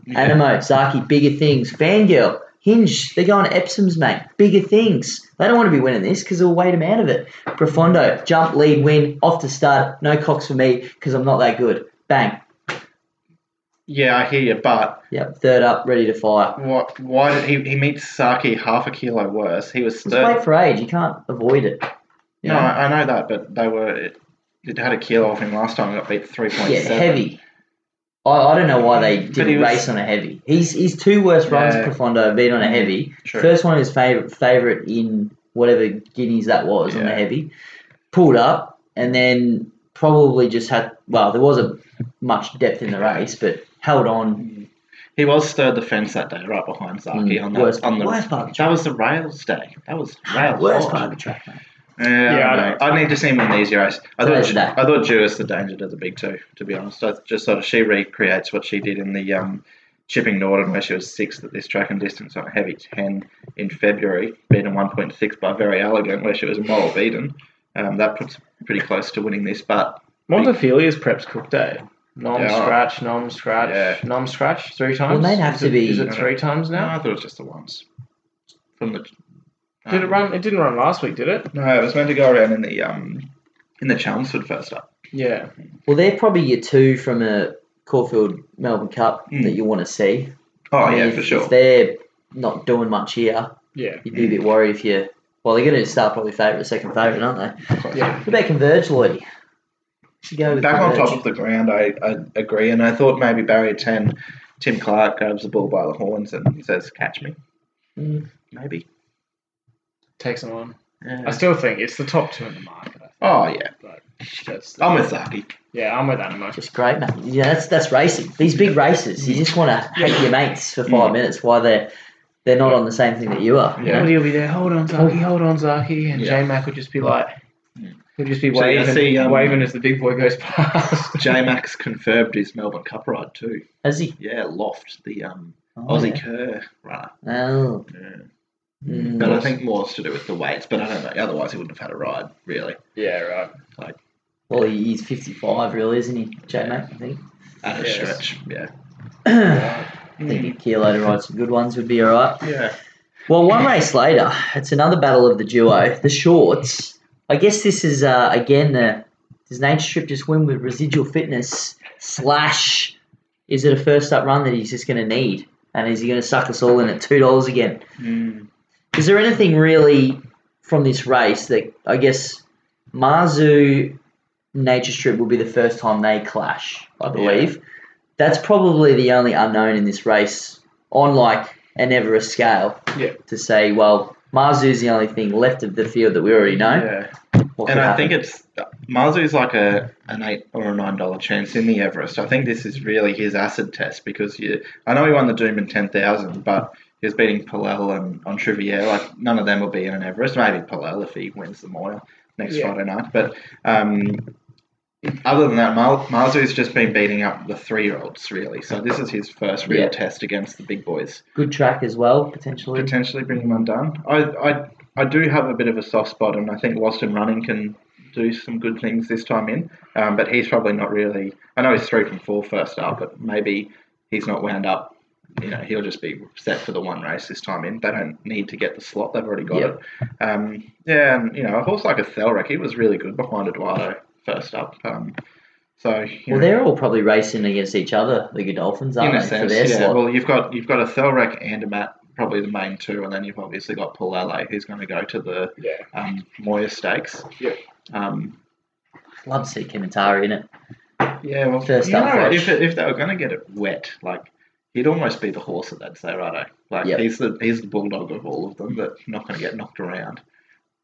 Anamoe, Zaaki, bigger things. Fangirl, Hinge, they're going to Epsom's, mate. Bigger things. They don't want to be winning this because it'll weight them out of it. Profondo, jump, lead, win, off to start. No cocks for me because I'm not that good. Bang. Yeah, I hear you, but Yep, third up, ready to fire. what why did he he meets Zaaki half a kilo worse? He was It's third weight for age. You can't avoid it. You No, know? I, I know that, but they were it, it had a kilo off him last time. and Got beat three point yeah, seven. heavy. I, I don't know why they But didn't he was- race on a heavy. He's his two worst runs, Yeah. Profondo, have been on a heavy. True. First one his favorite favorite in whatever guineas that was on the Yeah. heavy. Pulled up and then probably just had well, there wasn't much depth in the race, but held on. He was stirred the fence that day, right behind Zaaki Mm, on the worst- on the. worst part of the that was the rails day. That was rails. Worst part of the track, mate. Yeah, Yeah, I, I know. I need to see him win these race. I Today's thought the. I thought Jewis the danger to the big two. To be honest, I just sort of she recreates what she did in the um, Chipping Norton, where she was sixth at this track and distance on a heavy ten in February, beaten one point six by Verry Elleegant, where she was moral beaten. Um, that puts pretty close to winning this, but Montefilia's preps cook day. Nom Yeah. scratch, nom scratch, Yeah. nom scratch three times. they'd have is to it, be- Is it three times no, now? I thought it was just the once from the. Did it um, run? It didn't run last week, did it? No, it was meant to go around in the um in the Chelmsford first up. Yeah. Well, they're probably your two from a Caulfield Melbourne Cup Mm. that you want to see. Oh I mean, yeah, if, for sure. If they're not doing much here, Yeah. you'd be a bit worried if you. Well, they're going to start probably favourite, second favourite, aren't they? Yeah. What about Converge, Lloydie? Should go with Back on top of the ground, I, I agree, and I thought maybe barrier ten, Tim Clark grabs the ball by the horns and says, "Catch me." Mm. Maybe. Takes them on. I still think it's the top two in the market. Oh yeah, But that's, I'm with Zaaki. yeah, I'm with Anamoe. Just great, man. Yeah, that's that's racing. These big races, you just want to hate your mates for five Mm. minutes while they're they're not on the same thing that you are. Yeah. Nobody will be there. Hold on, Zaaki. Hold on, Zaaki. And Yeah. J Mac would just be like. He'll just be So you waving, see, um, waving as the big boy goes past. J Max confirmed his Melbourne Cup ride too. Has he? Yeah, Loft, the um, Oh, Aussie yeah. Kerr runner. Oh. Yeah. Mm. But I think more is to do with the weights. But I don't know. Otherwise, he wouldn't have had a ride really yeah, right. Like, well, he's 55, really, isn't he, J Mac? I think. at a Yes. stretch. Yeah. I think a kilo to ride some good ones would be all right. Yeah. Well, one race later, it's another battle of the duo, the shorts. I guess this is uh, again the does Nature Strip just win with residual fitness slash is it a first up run that he's just going to need and is he going to suck us all in at two dollars again? Mm. Is there anything really from this race that I guess Mazu Nature Strip will be the first time they clash? I believe that's probably the only unknown in this race on like an Everest scale. Yeah. To say, well, Mazu's the only thing left of the field that we already know. Yeah. What And could I think happen? it's Mazu's like a an eight or a nine dollar chance in the Everest. I think this is really his acid test because you. I know he won the Doomben ten thousand, but he was beating Palel and on Trivier. Like none of them will be in an Everest. Maybe Palel if he wins the Moir next Yeah. Friday night. But um, other than that, Mar- Mazu's just been beating up the three year olds really. So this is his first real Yeah. test against the big boys. good track as well potentially. Potentially bring him undone. I I I do have a bit of a soft spot, and I think Lost and Running can do some good things this time in. Um, but he's probably not really. I know he's three from four first up, but maybe he's not wound up. You know, he'll just be set for the one race this time in. They don't need to get the slot; they've already got Yep. it. Um, yeah, and you know, a horse like a Thelrek, he was really good behind Eduardo first up. Um, so Well, know, they're all probably racing against each other, the Godolphins, aren't in a they, sense, for their yeah. slot? Well, you've got you've got a Thelrek and a Matt, probably the main two, and then you've obviously got Paul Alley, who's going to go to the Yeah. um, Moir Stakes. Yeah. Um, Love to see Kementari in it. yeah, well, First you up know, fresh. if, if they were going to get it wet, like he'd almost be the horse that they'd say, righto. Like Yep. he's the he's the bulldog of all of them, but not going to get knocked around.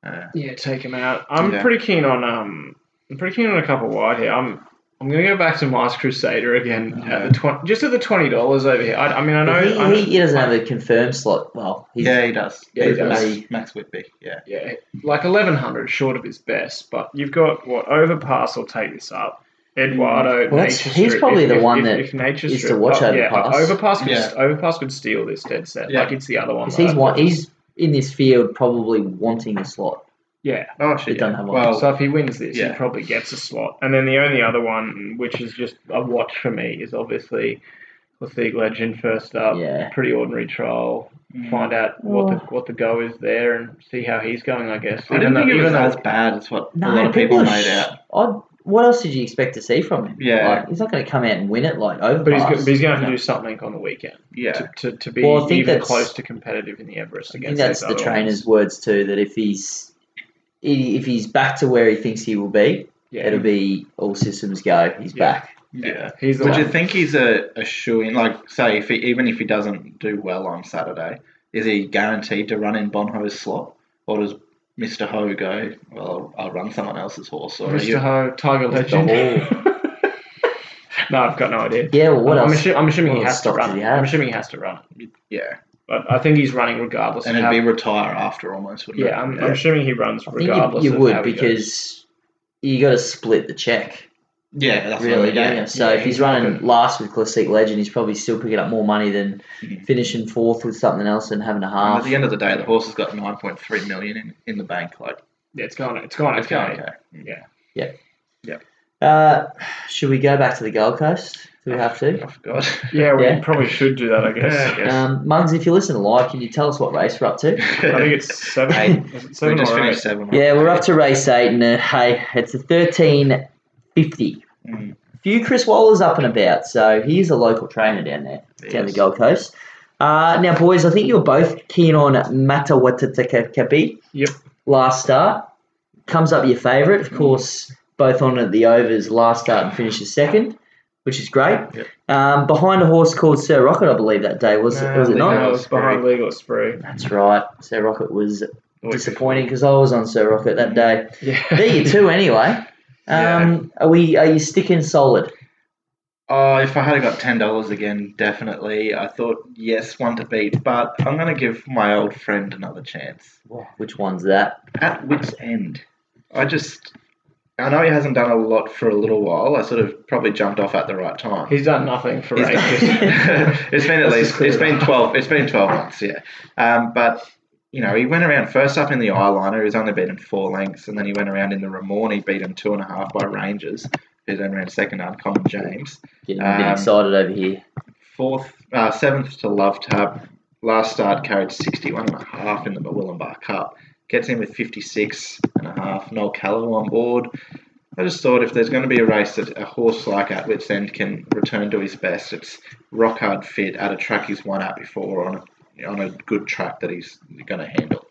Uh, Yeah, take him out. I'm Yeah. pretty keen on um. I'm pretty keen on a couple wide here. I'm. I'm gonna go back to Masked Crusader again Yeah. at the twenty, just at the twenty dollars over here. I, I mean, I know, he, I know he, he doesn't have a confirmed slot. Well, he's, yeah, he does. Yeah, he does. Max, Max Whitby. Yeah. yeah, like eleven hundred short of his best, but you've got what Overpass will take this up. Eduardo, Well, that's- he's Strip. probably if, the if, one if, that if Nature is to Strip, watch oh, yeah, Overpass. Overpass could Yeah. Overpass could steal this dead set. Yeah. Like it's the other one. 'cause that he's, one, he's in this field probably wanting a slot. Yeah. Oh shit. They don't yeah. have one. well, So if he wins this, yeah. he probably gets a slot. And then the only other one, which is just a watch for me, is obviously Classic Legend first up. Yeah. Pretty ordinary trial. mm. Find out what the what the go is there and see how he's going. I guess. I didn't though- think it was even though- as bad as what No, a lot of people are made out. I'd, what else did you expect to see from him? Yeah. Like, he's not going to come out and win it like overpass. but he's go- but he's going to have to do something on the weekend Yeah. to, to, to be Well, I think even that's- close to competitive in the Everest I think that's the trainer's ones. words too. That if he's he- if he's back to where he thinks he will be, Yeah, it'll be all systems go. He's Yeah. back. Yeah. he's Would one. you think he's a, a shoe in? Like, say, if he, even if he doesn't do well on Saturday, is he guaranteed to run in Bonho's slot, or does Mister Ho go? Well, I'll run someone else's horse, or are Mr. you? Ho, Tiger Mr. Legend. no, I've got no idea. Yeah. Well, what I'm, else? assu- I'm assuming what he has to run. does he I'm assuming he has to run. Yeah, But I think he's running regardless. and of it'd how, be retire after almost, wouldn't yeah, it? I'm, I'm assuming he runs I think regardless. you, you of would how because you got to split the check, yeah, that's what I really, mean, don't yeah. you? So Yeah, if he's he's running gonna- last with Classic Legend, he's probably still picking up more money than Mhm. finishing fourth with something else and having a And half. at the end of the day, the horse has got nine point three million in, in the bank. Like, Yeah, it's gone. It's gone. it's okay. going okay. Yeah, yeah, yeah. Uh, should we go back to the Gold Coast? Do we have to? I forgot. Yeah, we Yeah. probably should do that. I guess. I, guess. Um, Mugs, if you listen live, can you tell us what race we're up to? I think it's seven. Eight. is it we seven just or finished eight? seven. Yeah, we're up to race eight, and uh, hey, it's a thirteen fifty. Mm. Few Chris Waller's up and about, so he's a local trainer down there, down the Yes. Gold Coast. Uh, now, boys, I think you're both keen on Matawatakapi. Yep. Last start comes up your favourite, of course. Both on at the overs, last start and finishes second, which is great. Yep. Um, behind a horse called Sir Rocket, I believe that day was No, was it no, it was behind legal spree. That's right. Sir Rocket was disappointing because I was on Sir Rocket that day. Yeah. There you two, anyway. Um, Are we? Are you sticking solid? Oh, if I had got ten dollars again, definitely. I thought yes, one to beat, but I'm gonna give my old friend another chance. Which one's that? At wit's end, I just. I know he hasn't done a lot for a little while. I sort of probably jumped off at the right time. He's done nothing for He's ages. it's been at Let's least it's been twelve it's been twelve months, yeah. Um, but you know, he went around first up in the eyeliner, he's only beaten four lengths, and then he went around in the Ramon, he beaten two and a half by Rangers, who then ran second uncommon James. Getting a bit Um, excited over here. Fourth uh, seventh to Love Tab. Last start carried 61 and a half in the Willumbar Cup. Gets in with 56 and a half. Noel Callow on board. I just thought if there's going to be a race that a horse like Atwit's End can return to his best, it's rock hard fit at a track he's won at before on a, on a good track that he's going to handle.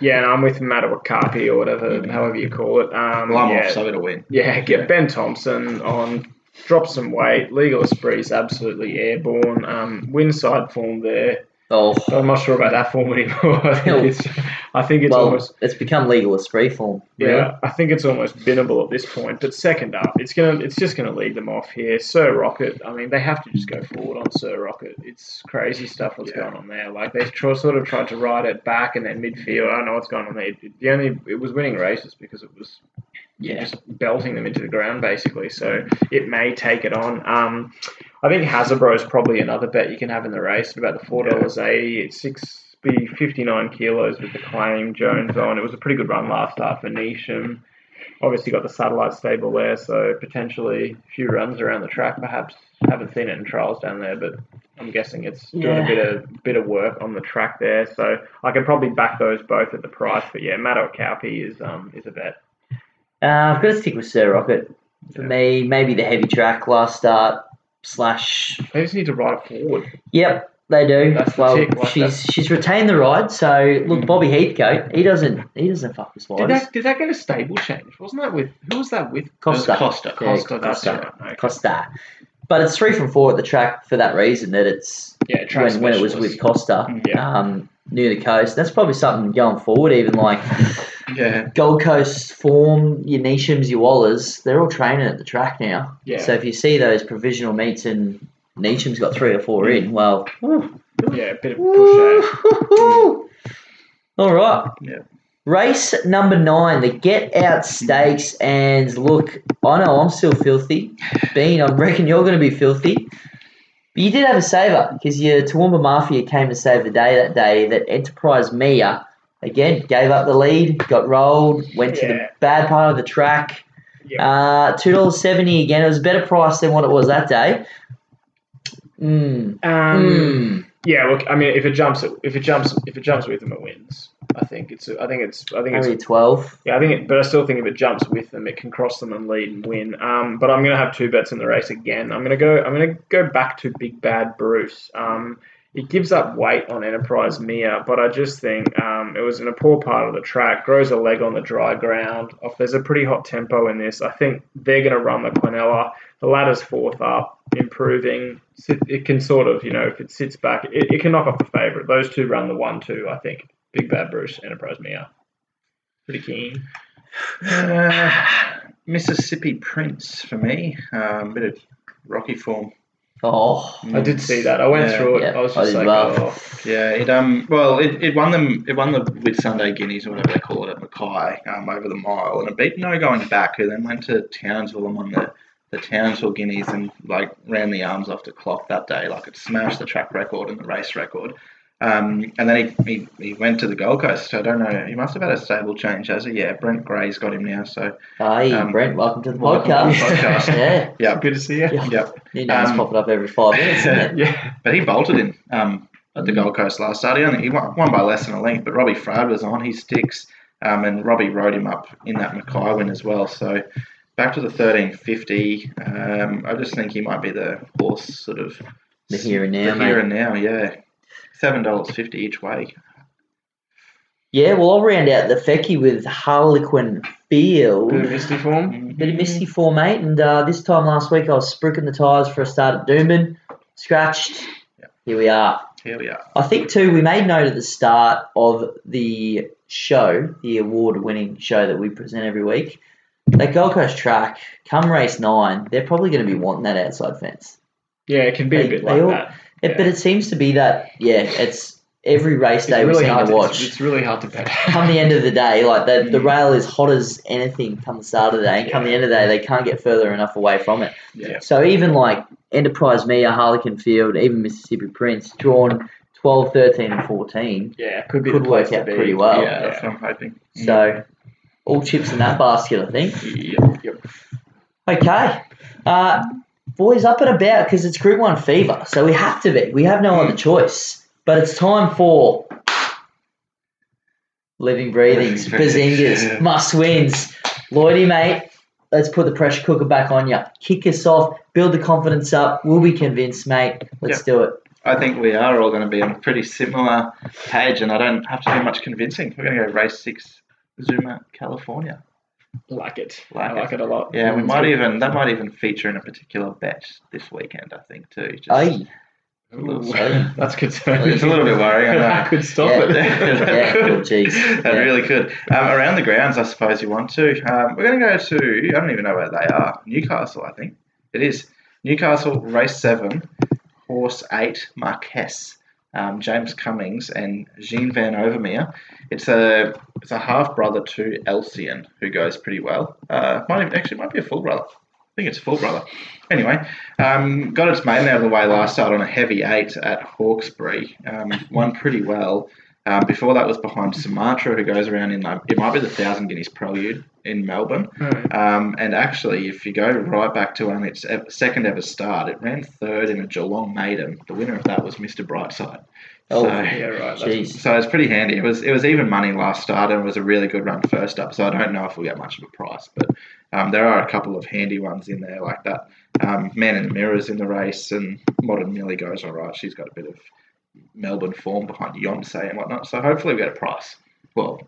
yeah, and I'm with Matawakapi or whatever, however you call it. Um, Well, I'm yeah, off, so it'll win. Yeah, get Ben Thompson on, drop some weight. Legal Esprit's absolutely airborne. Um, win side form there. Oh, I'm not sure about that form anymore. I think it's, I think it's well, almost. it's become legal as free form. Really. Yeah, I think it's almost binnable at this point. But second up, it's gonna, it's just gonna lead them off here. Sir Rocket. I mean, they have to just go forward on Sir Rocket. It's crazy stuff what's Yeah. going on there. Like they tr- sort of tried to ride it back and then midfield. I don't know what's going on there. The only it was winning races because it was Yeah. just belting them into the ground basically. So it may take it on. Um, I think Hasbro is probably another bet you can have in the race at about the four dollars eighty. It's six be 59 kilos with the claim Jones on. It was a pretty good run last start for Neasham. Obviously got the satellite stable there, so potentially a few runs around the track. Perhaps haven't seen it in trials down there, but I'm guessing it's doing Yeah. a bit of bit of work on the track there. So I could probably back those both at the price. But yeah, Matto Cowpy is um is a bet. Uh, I've got to stick with Sir Rocket. For Yeah. me, maybe the heavy track last start slash. They just need to ride forward. Yep, they do. That's well, tick, like she's she's retained the ride. So look, Mm. Bobby Heathcote, he doesn't he doesn't fuck with Did that did that get a stable change? Wasn't that with who was that with? Costa. Costa. Yeah, Costa, Costa. right. Okay. Costa. But it's three from four at the track for that reason that it's Yeah, when, when it was with Costa Yeah. um, near the coast. That's probably something going forward, even like Yeah. Gold Coast form, your Nishams, your Wallers, they're all training at the track now. Yeah. So if you see those provisional meets and Neasham's got three or four in, well, whew, Yeah, a bit of push out. all right. Yeah. Race number nine, the Get Out Stakes, and look, I know I'm still filthy. Bean, I reckon you're going to be filthy. But you did have a saver because your Toowoomba Mafia came to save the day that day. That Enterprise Mia again gave up the lead, got rolled, went to the bad part of the track. Yeah. Uh, two dollars seventy again. It was a better price than what it was that day. Mm. Um, Mm. Yeah, look, I mean, if it jumps, if it jumps, if it jumps with them, it wins. I think it's, I think it's, I think it's, twelve. yeah, I think, it, but I still think if it jumps with them, it can cross them and lead and win. Um, but I'm gonna have two bets in the race again. I'm gonna go, I'm gonna go back to Big Bad Bruce. Um, it gives up weight on Enterprise Mia, but I just think um, it was in a poor part of the track. Grows a leg on the dry ground. There's a pretty hot tempo in this. I think they're going to run the Quinella. The ladder's fourth up, improving. It can sort of, you know, if it sits back, it, it can knock off the favourite. Those two run the one-two. I think. Big Bad Bruce, Enterprise Mia. Pretty keen. Uh, Mississippi Prince for me. Um, bit of rocky form. Oh, I did see that. I went Yeah. through it. Yeah, I was just did like, oh, Yeah, it um well it, it won them it won the with Sunday Guineas or whatever they call it at Mackay um over the mile and it beat no going back who then went to Townsville and won the the Townsville Guineas and like ran the arms off the clock that day like it smashed the track record and the race record. Um, and then he, he, he went to the Gold Coast. I don't know. He must have had a stable change, has he? Yeah, Brent Gray's got him now. So hi, Um, Brent. Welcome to the podcast. to the podcast. yeah, yeah, good to see you. Yeah. yep. new names Um, popping up every five minutes. Isn't? Yeah. But he bolted in um, at the Gold Coast last start. He only he won, won by less than a length, but Robbie Fradd was on. his sticks, um, and Robbie rode him up in that Mackay win as well. So back to the thirteen fifty. Um, I just think he might be the horse, sort of The here and now, the here and now. Yeah, seven dollars fifty each way. Yeah, well, I'll round out the Fecky with Harlequin Field. Bit of misty form. Bit of misty for mate, and uh, this time last week I was spruiking the tyres for a start at Doomben, scratched. Here we are. Here we are. I think too we made note at the start of the show, the award-winning show that we present every week. That Gold Coast track, come race nine, they're probably going to be wanting that outside fence. Yeah, it can be a bit they like all- that. It, But it seems to be that yeah, it's every race It's day we really seem hard to to watch. It's, it's really hard to bet. come the end of the day, like the, the Mm. rail is hot as anything come the start of the day, and come the end of the day, they can't get further enough away from it. Yeah. So even like Enterprise Mia, Harlequin Field, even Mississippi Prince, drawn 12, 13, and 14, Yeah, could be could work out be. pretty well. yeah, that's what I'm hoping. So all chips in that basket, I think. Yep. Yep. Okay. Uh, boys, up and about because it's Group 1 fever, so we have to be. We have no other choice. But it's time for living breathings, bazingas, must wins. Lloydie, mate, let's put the pressure cooker back on you. Kick us off, build the confidence up. We'll be convinced, mate. Let's do it. I think we are all going to be on a pretty similar page, and I don't have to do much convincing. We're going to go race six, Zuma, California. Like it. Like I like it. a lot. Yeah, we might even that might even feature in a particular bet this weekend. I think too. Just, Aye. a little- Ooh, that's concerning. It's a little bit worrying. I know. I could stop Yeah. it. Yeah, cool, jeez. That Yeah. really could. Um, around the grounds, I suppose you want to. Um, we're going to go to. I don't even know where they are. Newcastle, I think it is. Newcastle race seven, horse eight, Marquess. Um, James Cummings and Jean Van Overmeer. It's a it's a half brother to Elsian who goes pretty well. Uh, might even, actually might be a full brother. I think it's a full brother. Anyway, um, got its maiden out of the way last start on a heavy eight at Hawkesbury. Um, won pretty well. Um, before that was behind Sumatra, who goes around in like it might be the Thousand Guineas Prelude in Melbourne. Alright. Um, and actually, if you go right back to when its second ever start, it ran third in a Geelong Maiden. The winner of that was Mr. Brightside. Oh, So- Yeah, right. that's- Jeez. So it's pretty handy. It was it was even money last start and it was a really good run first up. So I don't know if we'll get much of a price, but um, there are a couple of handy ones in there like that. Um, Man in the Mirrors in the race and Modern Millie goes all right. She's got a bit of Melbourne form behind Yonsei and whatnot. So hopefully we get a price. Well,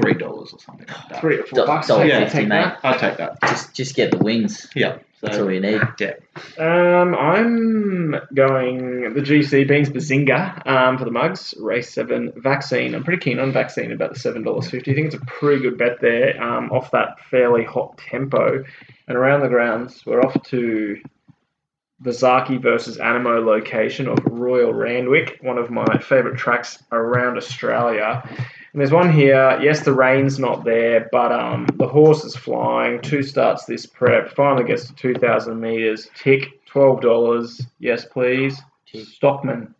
three dollars or something like that. Three or four Dollar bucks. dollar yeah, fifty, take mate. that. I'll take that. Just just get the wins. Yeah. That's So all you need. yeah. Um, I'm going the GC Beans Bazinga um, for the mugs. Race seven vaccine. I'm pretty keen on vaccine about the seven dollars fifty. I think it's a pretty good bet there. Um, off that fairly hot tempo, and around the grounds, we're off to the Zaaki versus Anamoe location of Royal Randwick, one of my favourite tracks around Australia. And there's one here. Yes, the rain's not there, but um, the horse is flying. Two starts this prep. Finally gets to 2,000 meters. Tick, twelve dollars. Yes, please. Stockman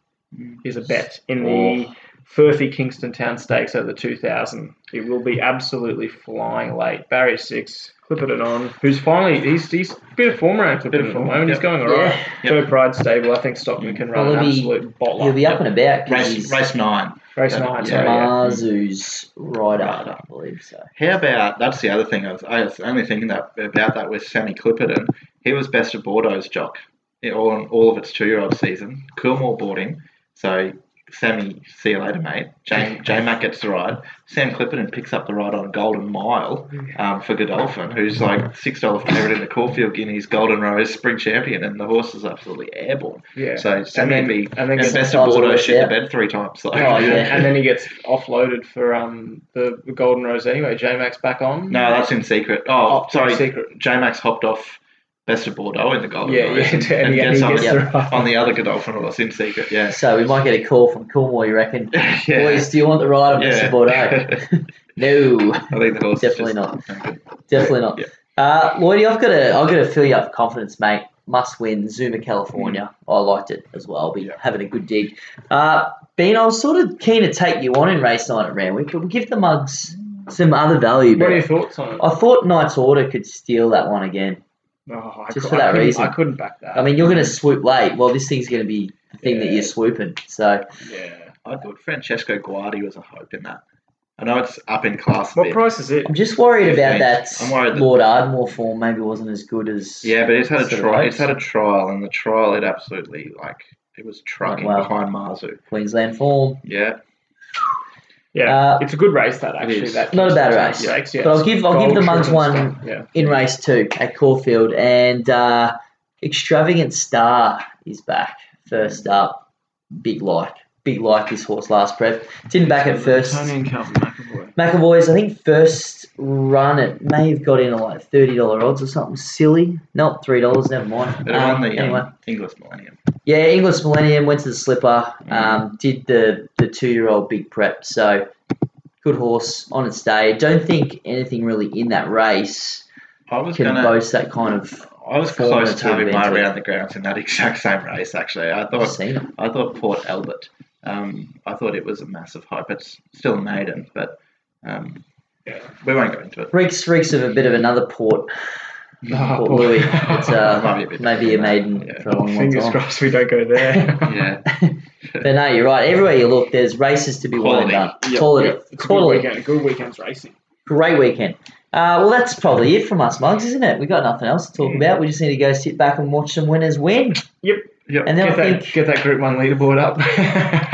is a bet in the Furphy Kingston Town Stakes over the 2,000. It will be absolutely flying late. Barrier six. Clippered it on. Who's finally he's he's a bit of form around Clippered Bit for of the form, moment. He's going alright. Yeah. Third Pride stable. I think Stockman can run Well, an he'll be- absolute bottler. He'll be up and about. Race race nine. Race Yeah. nine. Yeah. Sorry, yeah. Mazu's rider, Rider. I believe so. How about that's the other thing I was, I was only thinking that about that with Sammy Clipperton. He was best of Bordeaux's jock in all, all of its two year old season. Coolmore boarding. so Sammy, see you later, mate. J, J Mac gets the ride. Sam Clipperton picks up the ride on Golden Mile um, for Godolphin, who's like six dollar favourite in the Caulfield Guineas Golden Rose Spring Champion, and the horse is absolutely airborne. Yeah. So Sammy then- be and then and best of Bordeaux shit the out. bed three times. So. Oh, yeah. and then he gets offloaded for um the, the Golden Rose anyway. J Max back on. No, that's in secret. Oh, Oh, sorry. secret. J Max hopped off Best of Bordeaux in the Golden Yeah, yeah, and, and he- and gets on, gets the, on the other Godolphin horse in secret. Yeah. So we might get a call from Coolmore, you reckon? yeah. Boys, do you want the ride on Yeah. Mr. Bordeaux? no, I think the horse Definitely not. definitely not. Yeah. Uh, Lloydie, I've got to, I've got to fill you up with confidence, mate. Must win Zuma, California. I liked it as well. I'll be Mm. Yeah. having a good dig. Uh, Bean, I was sort of keen to take you on in race night at Randwick, but we'll give the mugs some other value. What are your thoughts on it? I thought Knight's Order could steal that one again. Oh, I Just cou- for that couldn't- reason. I couldn't back that. I mean, you're going to swoop late. Well, this thing's going to be the thing that you're swooping. So yeah. I thought Francesco Guardi was a hope in that. I know it's up in class What bit. price is it? I'm just worried about that. I'm worried that- Lord Ardmore form maybe wasn't as good as. Yeah, but it's had a trial. hopes. It's had a trial, and the trial it absolutely like it was trucking well. behind Mazu. Queensland form. Yeah, Yeah, Uh, it's a good race that actually. That Not a bad race. Stakes, yeah, But I'll give- I'll give the Mugs one- Yeah. in race two at Caulfield, and uh, Extravagant Star is back first up. Big like, big like this horse last prep. Didn't back at first. Tony and Calvin McEvoy. McEvoy's, I think first run it may have got in at like thirty dollar odds or something silly. Nope, three dollars. Never mind. but it won Um, the anyway, um, English Millennium. Yeah, English Millennium went to the slipper. Mm. Um, did the the two year old big prep. So good horse on its day. Don't think anything really in that race I was can gonna. boast that kind of. I was close to having my around the grounds in that exact same race. Actually, I thought. I thought Port Albert. Um, I thought it was a massive hope. It's still a maiden, but um, Yeah. we won't go into it. Reeks reeks of a bit of another port. Oh, Port boy. Louis. It's uh, Might a maybe a different maiden than that, yeah. for a long, long Fingers time. crossed we don't go there. Yeah, but no, you're right. Everywhere you look, there's races to be won and done. Yep, Quality. yep. It's a good Quality. weekend. Good weekend's racing. Great weekend. Uh, well, that's probably it from us, Mugs, isn't it? We've got nothing else to talk Mm. about. We just need to go sit back and watch some winners win. yep. Yep. And then Get I that, think, get that Group One leaderboard up.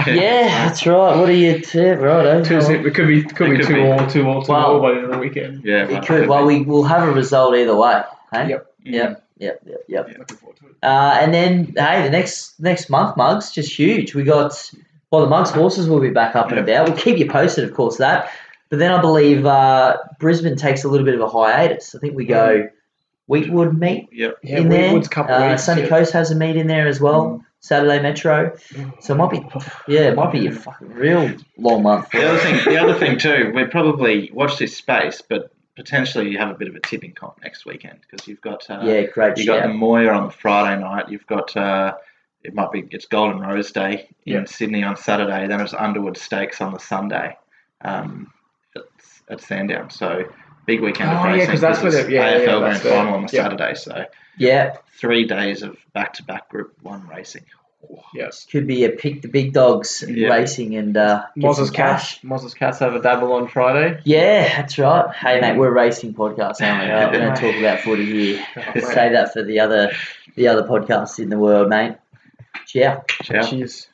yeah, that's right. What are you? T- right, Two, it could be could It be could two be. all, two all, two Well- all by the end of the weekend. Yeah, It well, could. Well, we will have a result either way. Hey? Yep. Yep. Yep. Yep. Yep. Looking forward to it. Uh, and then, hey, the next next month, Mugs, just huge. We got, well, the Mugs horses will be back up and about. We'll keep you posted, of course, that. But then I believe uh, Brisbane takes a little bit of a hiatus. I think we go Wheatwood meet Yep. Yeah, in there. Wheatwood's couple uh, weeks, Sunny yeah. Coast has a meet in there as well. Saturday Metro. So it might be, yeah, it might be a fucking real long month. The other thing, the other thing too, we probably watch this space, but potentially you have a bit of a tipping comp next weekend because you've got uh, Yeah, great you got the. Moir on the Friday night. You've got uh, it might be it's Golden Rose Day in Yeah. Sydney on Saturday. Then it's Underwood Stakes on the Sunday um, at, at Sandown. So big weekend of Oh, yeah, racing. 'cause that's This where is the- yeah, yeah, AFL Grand the- Final on the yeah. Saturday. So Yeah, three days of back-to-back Group One racing. Yes. could be a pick the big dogs in Yeah. racing and uh, get some Moz's cash. cats. Moz's cats have a dabble on Friday. Yeah, that's right. Hey mate, we're a racing podcast, aren't we? We're going to talk about footy here. Oh. Save that for the other the other podcasts in the world, mate. Ciao. Ciao. Cheers.